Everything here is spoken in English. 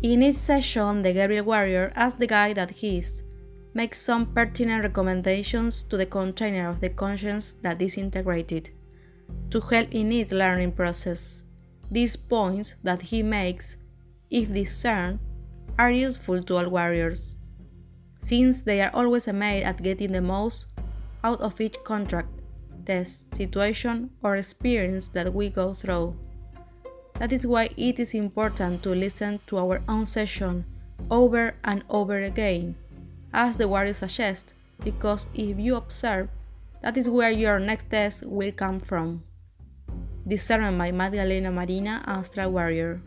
In each session, the Gabriel Warrior, as the guide that he is, makes some pertinent recommendations to the container of the conscience that is integrated, to help in its learning process. These points that he makes, if discerned, are useful to all warriors, since they are always amazed at getting the most out of each contract, test, situation, or experience that we go through. That is why it is important to listen to our own session over and over again, as the warrior suggests, because if you observe, that is where your next test will come from. Discernment by Magdalena Marina, Astral Warrior.